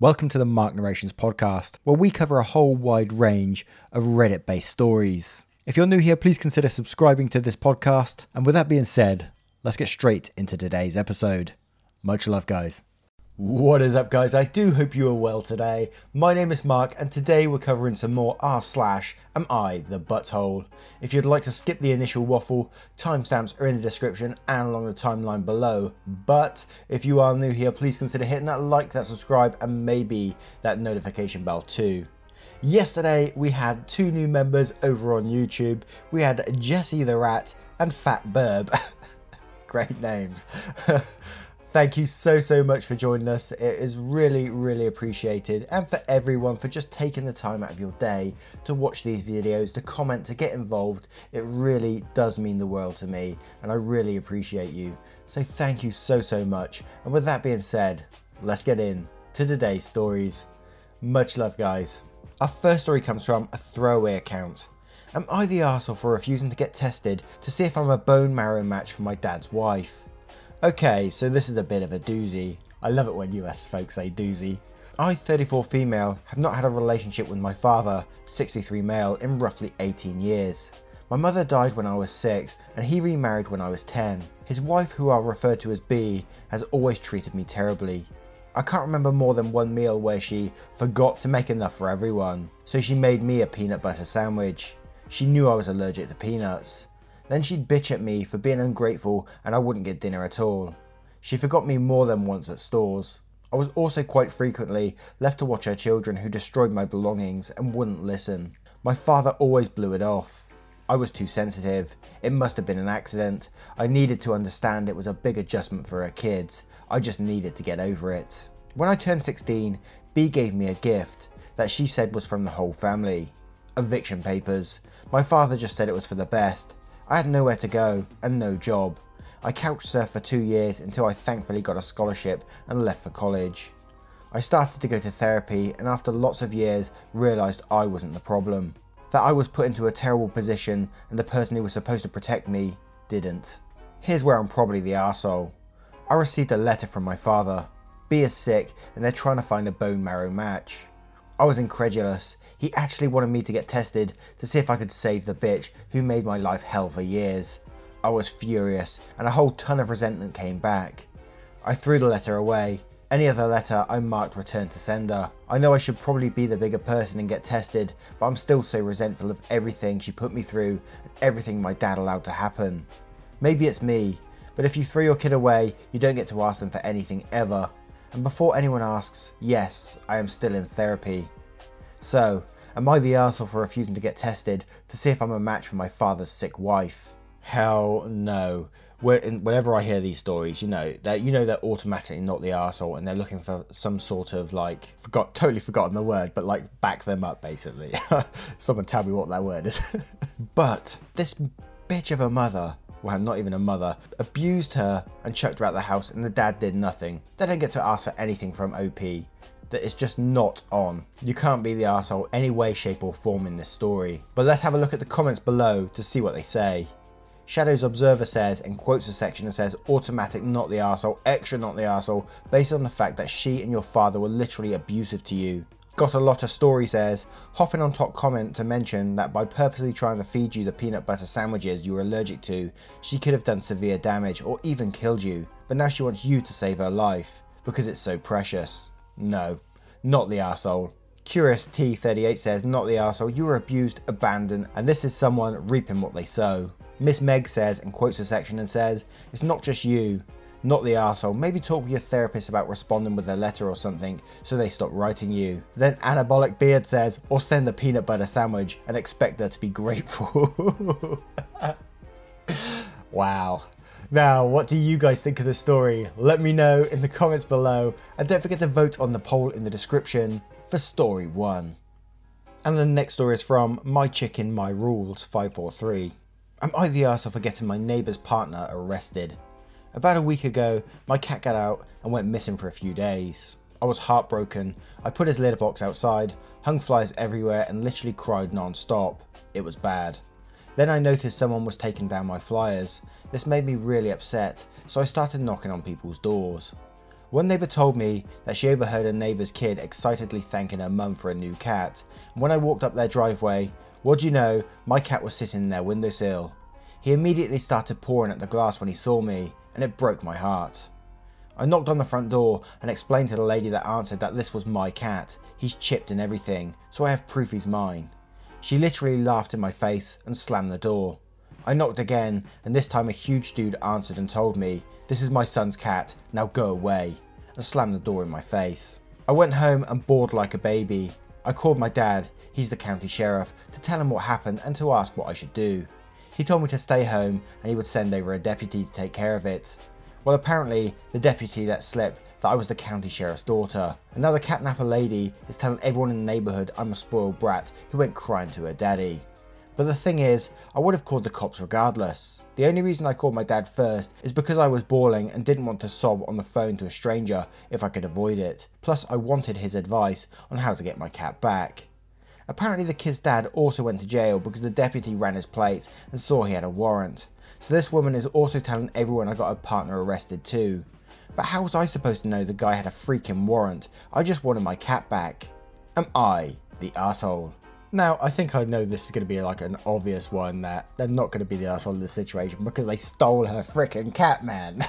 Welcome to the Mark Narrations podcast, where we cover a whole wide range of Reddit based stories. If you're new here, please consider subscribing to this podcast. And with that being said, let's get straight into today's episode. Much love, guys. What is up, guys? I do hope you are well today. My name is Mark, and today we're covering some more r slash am I the butthole. If you'd like to skip the initial waffle, timestamps are in the description and along the timeline below. But if you are new here, please consider hitting that like, that subscribe, and maybe that notification bell too. Yesterday we had two new members over on YouTube. We had Jesse the Rat and Fat Burb. Great names. Thank you so, so much for joining us. It is really, really appreciated. And for everyone for just taking the time out of your day to watch these videos, to comment, to get involved. It really does mean the world to me. And I really appreciate you. So thank you so, so much. And with that being said, let's get in to today's stories. Much love, guys. Our first story comes from a throwaway account. Am I the arsehole for refusing to get tested to see if I'm a bone marrow match for my dad's wife? Okay, so this is a bit of a doozy. I love it when US folks say doozy. I, 34 female, have not had a relationship with my father, 63 male, in roughly 18 years. My mother died when I was 6 and he remarried when I was 10. His wife, who I'll refer to as B, has always treated me terribly. I can't remember more than one meal where she forgot to make enough for everyone, so she made me a peanut butter sandwich. She knew I was allergic to peanuts. Then she'd bitch at me for being ungrateful and I wouldn't get dinner at all. She forgot me more than once at stores. I was also quite frequently left to watch her children who destroyed my belongings and wouldn't listen. My father always blew it off. I was too sensitive. It must have been an accident. I needed to understand it was a big adjustment for her kids. I just needed to get over it. When I turned 16, B gave me a gift that she said was from the whole family. Eviction papers. My father just said it was for the best. I had nowhere to go and no job. I couch surfed for two years until I thankfully got a scholarship and left for college. I started to go to therapy and after lots of years realised I wasn't the problem. That I was put into a terrible position and the person who was supposed to protect me didn't. Here's where I'm probably the arsehole. I received a letter from my father. B is sick and they're trying to find a bone marrow match. I was incredulous. He actually wanted me to get tested to see if I could save the bitch who made my life hell for years. I was furious, and a whole ton of resentment came back. I threw the letter away. Any other letter I marked return to sender. I know I should probably be the bigger person and get tested, but I'm still so resentful of everything she put me through and everything my dad allowed to happen. Maybe it's me, but if you throw your kid away, you don't get to ask them for anything ever. And before anyone asks, yes, I am still in therapy. So, am I the arsehole for refusing to get tested to see if I'm a match for my father's sick wife? Hell no. Whenever I hear these stories, you know that you know they're automatically not the arsehole, and they're looking for some sort of like forgot totally forgotten the word, but like back them up basically. Someone tell me what that word is. but this bitch of a mother well, not even a mother, abused her and chucked her out the house, and the dad did nothing. They don't get to ask for anything from OP. That is just not on. You can't be the asshole any way, shape, or form in this story. But let's have a look at the comments below to see what they say. Shadows Observer says and quotes a section and says automatic not the arsehole, extra not the arsehole, based on the fact that she and your father were literally abusive to you. Got a lot of story says, hopping on top comment to mention that by purposely trying to feed you the peanut butter sandwiches you were allergic to, she could have done severe damage or even killed you, but now she wants you to save her life, because it's so precious. No, not the arsehole. Curious T38 says, not the arsehole, you were abused, abandoned, and this is someone reaping what they sow. Miss Meg says, and quotes a section and says, it's not just you, not the arsehole. Maybe talk with your therapist about responding with a letter or something so they stop writing you. Then Anabolic Beard says, or send the peanut butter sandwich and expect her to be grateful. wow. Now, what do you guys think of the story? Let me know in the comments below and don't forget to vote on the poll in the description for story 1. And the next story is from My Chicken My Rules 543. Am I the arsehole for getting my neighbour's partner arrested? About a week ago, my cat got out and went missing for a few days. I was heartbroken. I put his litter box outside, hung flies everywhere, and literally cried non stop. It was bad. Then I noticed someone was taking down my flyers. This made me really upset, so I started knocking on people's doors. One neighbour told me that she overheard a neighbour's kid excitedly thanking her mum for a new cat, when I walked up their driveway, what do you know, my cat was sitting in their windowsill. He immediately started pawing at the glass when he saw me, and it broke my heart. I knocked on the front door and explained to the lady that answered that this was my cat, he's chipped and everything, so I have proof he's mine. She literally laughed in my face and slammed the door. I knocked again, and this time a huge dude answered and told me this is my son's cat, now go away, and slammed the door in my face. I went home and bawled like a baby. I called my dad, he's the county sheriff, to tell him what happened and to ask what I should do. He told me to stay home and he would send over a deputy to take care of it. Well, apparently, the deputy let slip that I was the county sheriff's daughter, and now the catnapper lady is telling everyone in the neighbourhood I'm a spoiled brat who went crying to her daddy. But the thing is, I would have called the cops regardless. The only reason I called my dad first is because I was bawling and didn't want to sob on the phone to a stranger if I could avoid it. Plus, I wanted his advice on how to get my cat back. Apparently, the kid's dad also went to jail because the deputy ran his plates and saw he had a warrant. So, this woman is also telling everyone I got her partner arrested too. But how was I supposed to know the guy had a freaking warrant? I just wanted my cat back. Am I the asshole? Now, I think I know this is going to be like an obvious one that they're not going to be the asshole in this situation because they stole her freaking cat, man.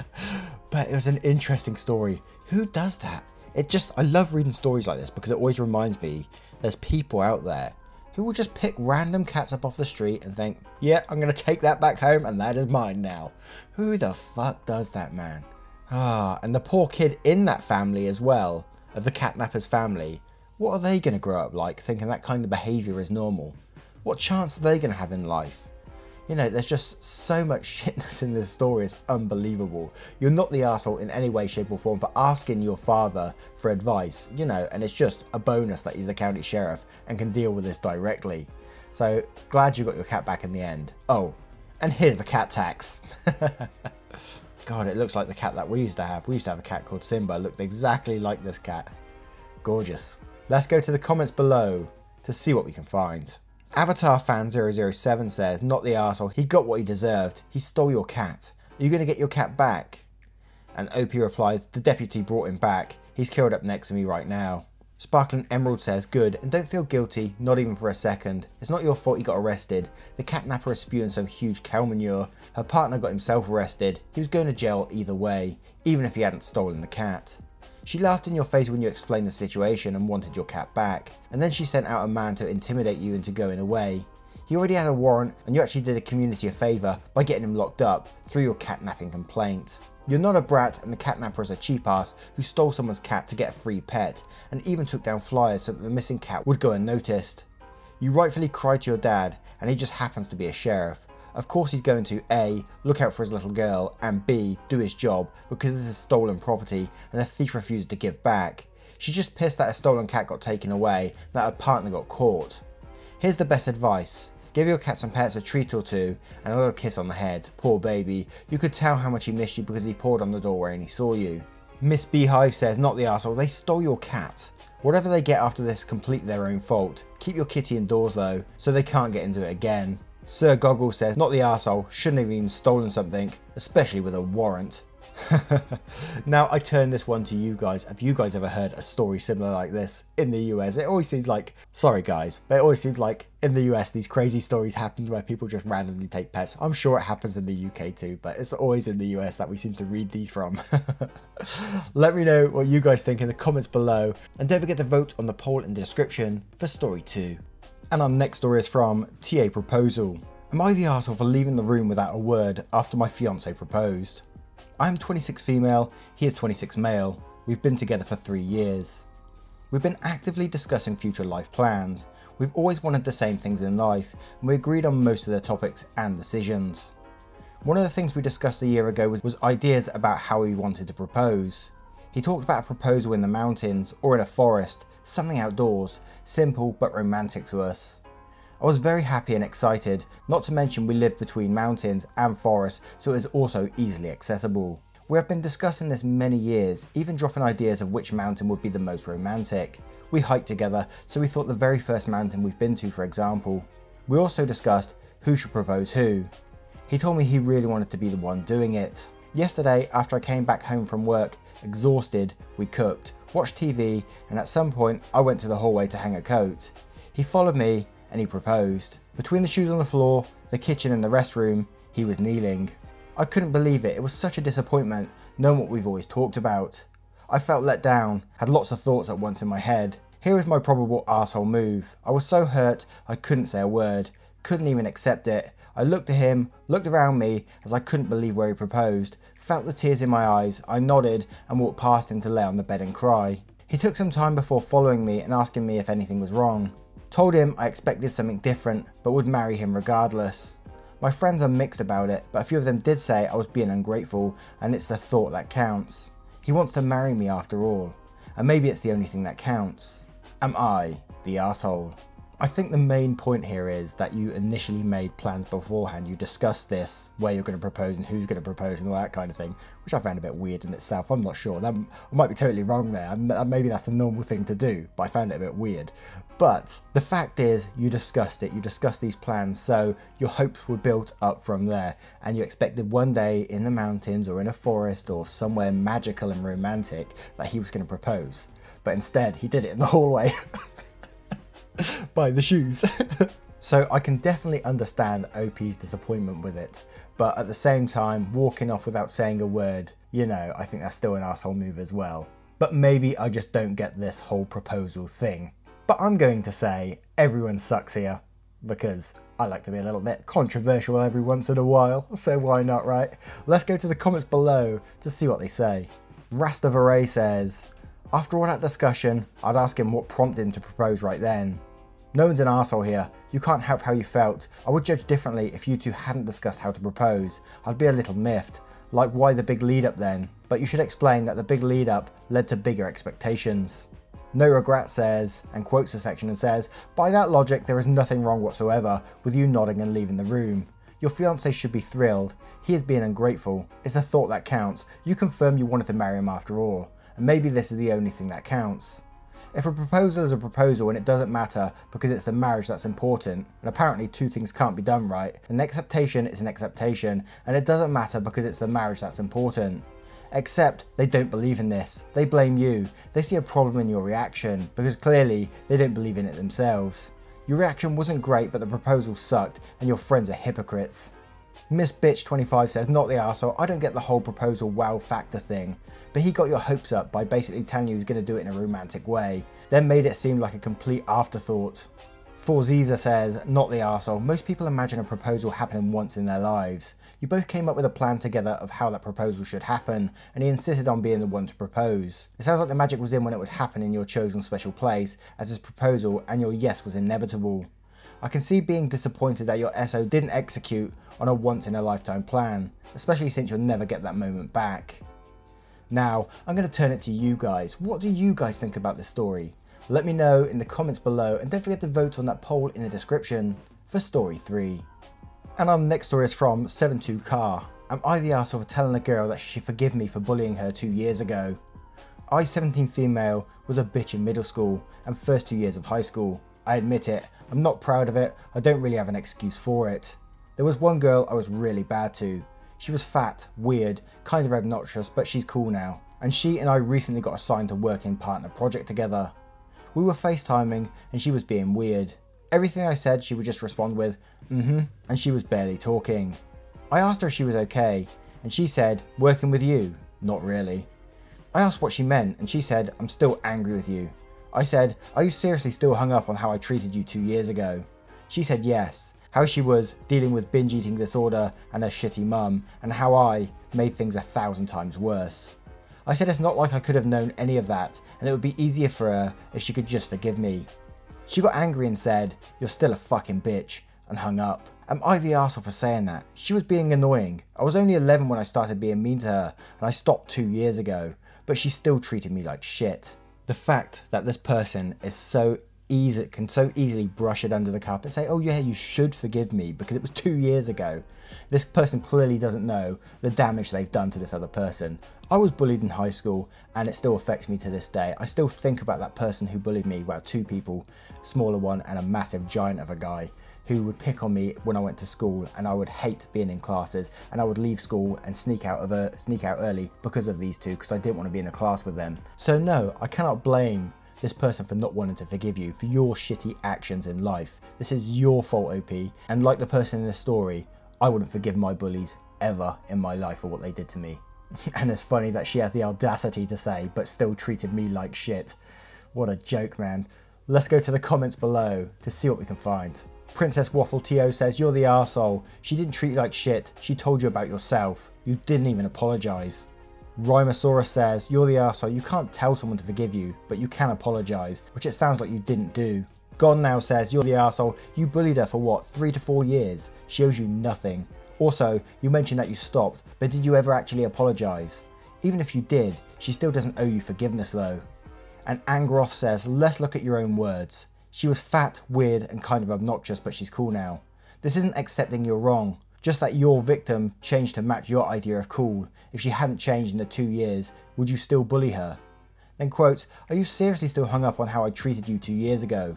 but it was an interesting story. Who does that? It just, I love reading stories like this because it always reminds me there's people out there who will just pick random cats up off the street and think, yeah, I'm going to take that back home and that is mine now. Who the fuck does that, man? Ah, and the poor kid in that family as well, of the catnapper's family, what are they going to grow up like thinking that kind of behaviour is normal? What chance are they going to have in life? You know, there's just so much shitness in this story, it's unbelievable. You're not the asshole in any way, shape, or form for asking your father for advice, you know, and it's just a bonus that he's the county sheriff and can deal with this directly. So, glad you got your cat back in the end. Oh, and here's the cat tax. God, it looks like the cat that we used to have. We used to have a cat called Simba, looked exactly like this cat. Gorgeous. Let's go to the comments below to see what we can find. Avatar fan 007 says, not the arsehole, he got what he deserved. He stole your cat. Are you going to get your cat back? And Opie replied, the deputy brought him back. He's killed up next to me right now. Sparkling Emerald says, good, and don't feel guilty, not even for a second. It's not your fault he got arrested. The catnapper is spewing some huge cow manure. Her partner got himself arrested. He was going to jail either way, even if he hadn't stolen the cat. She laughed in your face when you explained the situation and wanted your cat back, and then she sent out a man to intimidate you into going away. He already had a warrant, and you actually did the community a favour by getting him locked up through your catnapping complaint. You're not a brat, and the catnapper is a cheap ass who stole someone's cat to get a free pet, and even took down flyers so that the missing cat would go unnoticed. You rightfully cried to your dad, and he just happens to be a sheriff. Of course he's going to A. Look out for his little girl and B. Do his job because this is stolen property and the thief refused to give back. She's just pissed that a stolen cat got taken away that her partner got caught. Here's the best advice. Give your cats and pets a treat or two and a little kiss on the head. Poor baby. You could tell how much he missed you because he poured on the doorway and he saw you. Miss Beehive says, not the asshole, they stole your cat. Whatever they get after this, complete their own fault. Keep your kitty indoors though, so they can't get into it again. Sir Goggle says, not the arsehole, shouldn't have even stolen something, especially with a warrant. now I turn this one to you guys. Have you guys ever heard a story similar like this in the US? It always seems like, sorry guys, but it always seems like in the US these crazy stories happen where people just randomly take pets. I'm sure it happens in the UK too, but it's always in the US that we seem to read these from. Let me know what you guys think in the comments below and don't forget to vote on the poll in the description for story 2. And our next story is from TA Proposal. Am I the arsehole for leaving the room without a word after my fiance proposed? I am 26 female, he is 26 male. We've been together for three years. We've been actively discussing future life plans. We've always wanted the same things in life, and we agreed on most of the topics and decisions. One of the things we discussed a year ago was, was ideas about how we wanted to propose. He talked about a proposal in the mountains or in a forest, something outdoors, simple but romantic to us. I was very happy and excited, not to mention we live between mountains and forests so it is also easily accessible. We have been discussing this many years, even dropping ideas of which mountain would be the most romantic. We hiked together, so we thought the very first mountain we've been to for example. We also discussed who should propose who. He told me he really wanted to be the one doing it. Yesterday, after I came back home from work, exhausted, we cooked, watched TV, and at some point I went to the hallway to hang a coat. He followed me and he proposed. Between the shoes on the floor, the kitchen, and the restroom, he was kneeling. I couldn't believe it, it was such a disappointment, knowing what we've always talked about. I felt let down, had lots of thoughts at once in my head. Here was my probable asshole move. I was so hurt I couldn't say a word, couldn't even accept it. I looked at him, looked around me as I couldn't believe where he proposed, felt the tears in my eyes, I nodded and walked past him to lay on the bed and cry. He took some time before following me and asking me if anything was wrong. Told him I expected something different, but would marry him regardless. My friends are mixed about it, but a few of them did say I was being ungrateful and it's the thought that counts. He wants to marry me after all, and maybe it's the only thing that counts. Am I the asshole? I think the main point here is that you initially made plans beforehand. You discussed this, where you're going to propose and who's going to propose and all that kind of thing, which I found a bit weird in itself. I'm not sure. That, I might be totally wrong there. Maybe that's a normal thing to do, but I found it a bit weird. But the fact is, you discussed it. You discussed these plans, so your hopes were built up from there, and you expected one day in the mountains or in a forest or somewhere magical and romantic that he was going to propose. But instead, he did it in the hallway. by the shoes. so I can definitely understand OP's disappointment with it, but at the same time, walking off without saying a word, you know, I think that's still an asshole move as well. But maybe I just don't get this whole proposal thing. But I'm going to say everyone sucks here because I like to be a little bit controversial every once in a while, so why not, right? Let's go to the comments below to see what they say. Rastavaray says, after all that discussion, I'd ask him what prompted him to propose right then. No one's an asshole here. You can't help how you felt. I would judge differently if you two hadn't discussed how to propose. I'd be a little miffed. Like why the big lead up then? But you should explain that the big lead up led to bigger expectations. No Regret says, and quotes the section and says, By that logic, there is nothing wrong whatsoever with you nodding and leaving the room. Your fiance should be thrilled. He is being ungrateful. It's the thought that counts. You confirm you wanted to marry him after all and maybe this is the only thing that counts. If a proposal is a proposal and it doesn't matter because it's the marriage that's important, and apparently two things can't be done right, an acceptation is an acceptation, and it doesn't matter because it's the marriage that's important. Except they don't believe in this. They blame you. They see a problem in your reaction because clearly they don't believe in it themselves. Your reaction wasn't great, but the proposal sucked, and your friends are hypocrites. Miss Bitch 25 says, not the arsehole, I don't get the whole proposal wow factor thing, but he got your hopes up by basically telling you he's going to do it in a romantic way, then made it seem like a complete afterthought. Forziza says, not the arsehole, most people imagine a proposal happening once in their lives. You both came up with a plan together of how that proposal should happen, and he insisted on being the one to propose. It sounds like the magic was in when it would happen in your chosen special place, as his proposal and your yes was inevitable. I can see being disappointed that your SO didn't execute on a once in a lifetime plan, especially since you'll never get that moment back. Now, I'm going to turn it to you guys. What do you guys think about this story? Let me know in the comments below and don't forget to vote on that poll in the description for story 3. And our next story is from 72car. Am I the arsehole for telling a girl that she should forgive me for bullying her two years ago? I, 17 female, was a bitch in middle school and first two years of high school. I admit it, I'm not proud of it, I don't really have an excuse for it. There was one girl I was really bad to. She was fat, weird, kind of obnoxious, but she's cool now. And she and I recently got assigned to work in partner project together. We were FaceTiming and she was being weird. Everything I said she would just respond with, mm-hmm, and she was barely talking. I asked her if she was okay, and she said, working with you? Not really. I asked what she meant, and she said, I'm still angry with you. I said, are you seriously still hung up on how I treated you two years ago? She said yes, how she was dealing with binge eating disorder and her shitty mum, and how I made things a thousand times worse. I said it's not like I could have known any of that, and it would be easier for her if she could just forgive me. She got angry and said, You're still a fucking bitch, and hung up. Am I the arsehole for saying that? She was being annoying. I was only 11 when I started being mean to her, and I stopped two years ago, but she still treated me like shit. The fact that this person is so easy can so easily brush it under the carpet say oh yeah you should forgive me because it was two years ago. This person clearly doesn't know the damage they've done to this other person. I was bullied in high school and it still affects me to this day. I still think about that person who bullied me well two people smaller one and a massive giant of a guy who would pick on me when I went to school and I would hate being in classes and I would leave school and sneak out of a, sneak out early because of these two because I didn't want to be in a class with them. So no, I cannot blame this person for not wanting to forgive you for your shitty actions in life. This is your fault, OP. And like the person in the story, I wouldn't forgive my bullies ever in my life for what they did to me. and it's funny that she has the audacity to say, but still treated me like shit. What a joke, man. Let's go to the comments below to see what we can find. Princess Waffle TO says, You're the arsehole. She didn't treat you like shit. She told you about yourself. You didn't even apologise. Rhymosaurus says, You're the arsehole. You can't tell someone to forgive you, but you can apologise, which it sounds like you didn't do. Gone Now says, You're the arsehole. You bullied her for what, three to four years? She owes you nothing. Also, you mentioned that you stopped, but did you ever actually apologise? Even if you did, she still doesn't owe you forgiveness though. And Angroth says, let's look at your own words. She was fat, weird, and kind of obnoxious, but she's cool now. This isn't accepting you're wrong, just that your victim changed to match your idea of cool. If she hadn't changed in the two years, would you still bully her? Then quotes, are you seriously still hung up on how I treated you two years ago?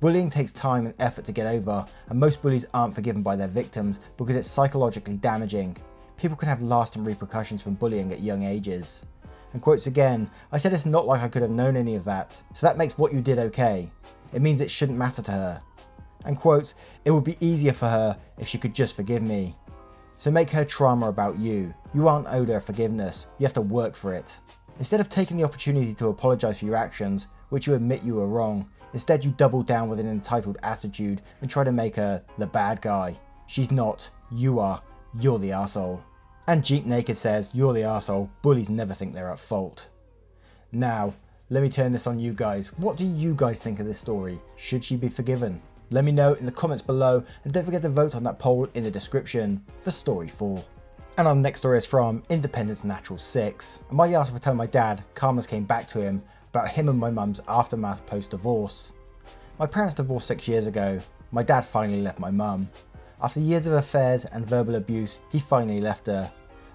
Bullying takes time and effort to get over, and most bullies aren't forgiven by their victims because it's psychologically damaging. People can have lasting repercussions from bullying at young ages. And quotes again, I said it's not like I could have known any of that, so that makes what you did okay. It means it shouldn't matter to her. And quote, it would be easier for her if she could just forgive me. So make her trauma about you. You aren't owed her forgiveness, you have to work for it. Instead of taking the opportunity to apologise for your actions, which you admit you were wrong, Instead, you double down with an entitled attitude and try to make her the bad guy. She's not. You are. You're the asshole. And Jeep Naked says, You're the asshole. Bullies never think they're at fault. Now, let me turn this on you guys. What do you guys think of this story? Should she be forgiven? Let me know in the comments below and don't forget to vote on that poll in the description for story 4. And our next story is from Independence Natural 6. And my asked for telling my dad, Karmas came back to him about him and my mum's aftermath post divorce. My parents divorced six years ago. My dad finally left my mum. After years of affairs and verbal abuse, he finally left her.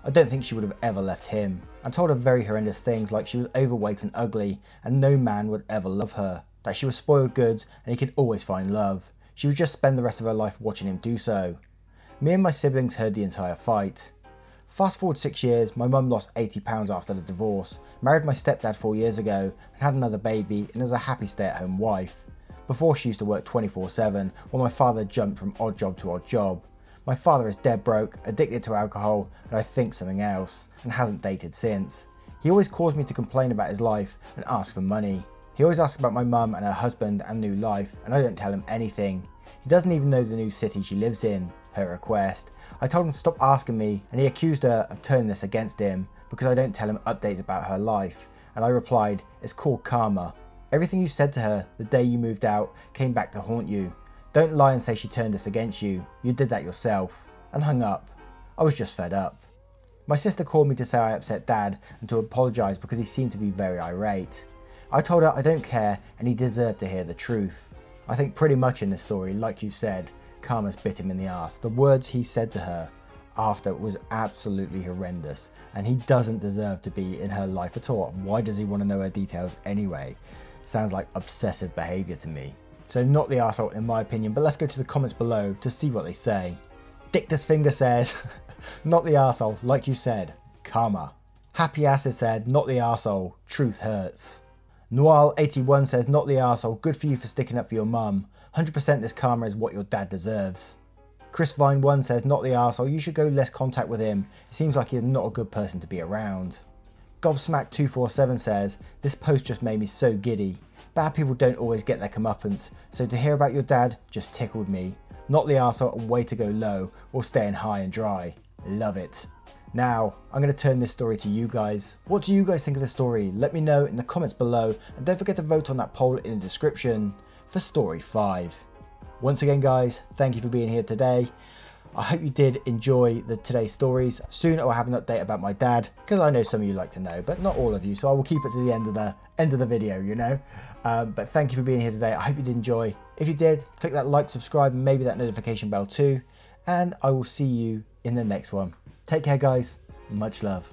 I don't think she would have ever left him, and told her very horrendous things like she was overweight and ugly, and no man would ever love her, that she was spoiled goods and he could always find love. She would just spend the rest of her life watching him do so. Me and my siblings heard the entire fight. Fast forward six years, my mum lost 80 pounds after the divorce, married my stepdad four years ago, and had another baby and is a happy stay at home wife. Before she used to work 24 7, while my father jumped from odd job to odd job. My father is dead broke, addicted to alcohol, and I think something else, and hasn't dated since. He always calls me to complain about his life and ask for money. He always asks about my mum and her husband and new life, and I don't tell him anything. He doesn't even know the new city she lives in, her request. I told him to stop asking me, and he accused her of turning this against him because I don't tell him updates about her life. And I replied, It's called karma. Everything you said to her the day you moved out came back to haunt you. Don't lie and say she turned this against you. You did that yourself. And hung up. I was just fed up. My sister called me to say I upset dad and to apologise because he seemed to be very irate. I told her I don't care and he deserved to hear the truth. I think pretty much in this story, like you said, Karmas bit him in the ass. The words he said to her after was absolutely horrendous, and he doesn't deserve to be in her life at all. Why does he want to know her details anyway? Sounds like obsessive behaviour to me. So not the asshole in my opinion, but let's go to the comments below to see what they say. Dictus Finger says, not the asshole, like you said, karma. Happy Acid said, not the asshole, truth hurts. Noir81 says, not the asshole, good for you for sticking up for your mum. 100% this karma is what your dad deserves. Chris Vine 1 says, not the arsehole, you should go less contact with him. It seems like he's not a good person to be around. Gobsmack247 says, this post just made me so giddy. Bad people don't always get their comeuppance, so to hear about your dad just tickled me. Not the arsehole and way to go low, or staying high and dry. Love it. Now, I'm going to turn this story to you guys. What do you guys think of the story? Let me know in the comments below, and don't forget to vote on that poll in the description for Story 5. Once again guys, thank you for being here today. I hope you did enjoy the today's stories. Soon I'll have an update about my dad, because I know some of you like to know, but not all of you, so I will keep it to the end of the end of the video, you know. Um, but thank you for being here today. I hope you did enjoy. If you did, click that like, subscribe, and maybe that notification bell too. And I will see you in the next one. Take care, guys. Much love.